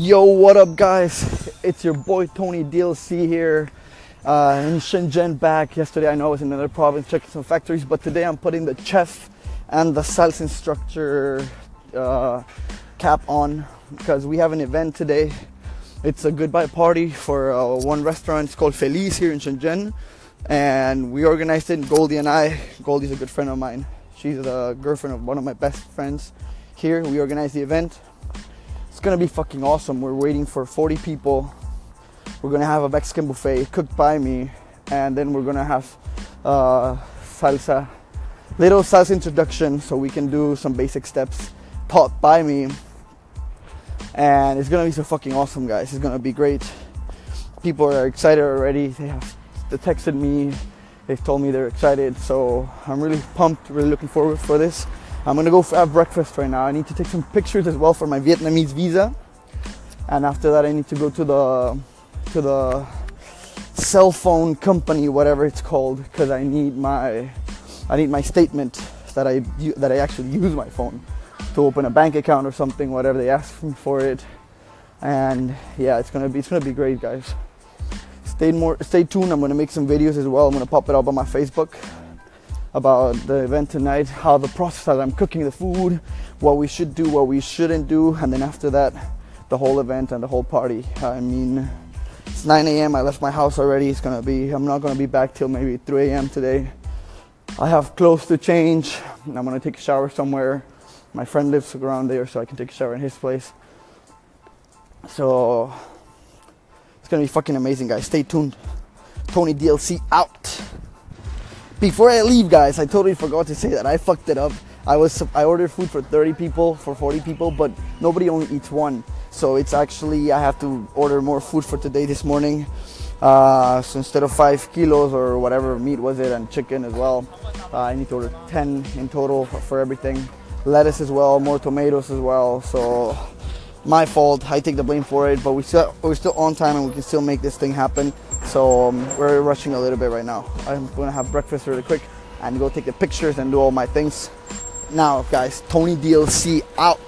Yo, what up, guys? It's your boy Tony DLC here uh, in Shenzhen. Back yesterday, I know I was in another province checking some factories, but today I'm putting the chef and the salsa instructor uh, cap on because we have an event today. It's a goodbye party for uh, one restaurant. It's called Feliz here in Shenzhen, and we organized it. Goldie and I. Goldie's a good friend of mine. She's the girlfriend of one of my best friends here. We organized the event it's gonna be fucking awesome. We're waiting for 40 people. We're gonna have a Mexican buffet cooked by me, and then we're gonna have uh, salsa, little salsa introduction, so we can do some basic steps taught by me. And it's gonna be so fucking awesome, guys. It's gonna be great. People are excited already. They have they texted me. They've told me they're excited. So I'm really pumped. Really looking forward for this. I'm gonna go have breakfast right now. I need to take some pictures as well for my Vietnamese visa, and after that, I need to go to the to the cell phone company, whatever it's called, because I need my I need my statement that I that I actually use my phone to open a bank account or something, whatever they ask me for it. And yeah, it's gonna be it's gonna be great, guys. Stay more stay tuned. I'm gonna make some videos as well. I'm gonna pop it up on my Facebook about the event tonight, how the process that I'm cooking the food, what we should do, what we shouldn't do, and then after that, the whole event and the whole party. I mean, it's 9 a.m. I left my house already. It's gonna be, I'm not gonna be back till maybe 3 a.m. today. I have clothes to change. I'm gonna take a shower somewhere. My friend lives around there, so I can take a shower in his place. So it's gonna be fucking amazing, guys. Stay tuned. Tony DLC out. Before I leave, guys, I totally forgot to say that I fucked it up. I was I ordered food for 30 people, for 40 people, but nobody only eats one. So it's actually I have to order more food for today this morning. Uh, so instead of five kilos or whatever meat was it, and chicken as well, uh, I need to order 10 in total for everything. Lettuce as well, more tomatoes as well. So my fault. I take the blame for it, but we still we're still on time and we can still make this thing happen. So um, we're rushing a little bit right now. I'm gonna have breakfast really quick and go take the pictures and do all my things. Now, guys, Tony DLC out.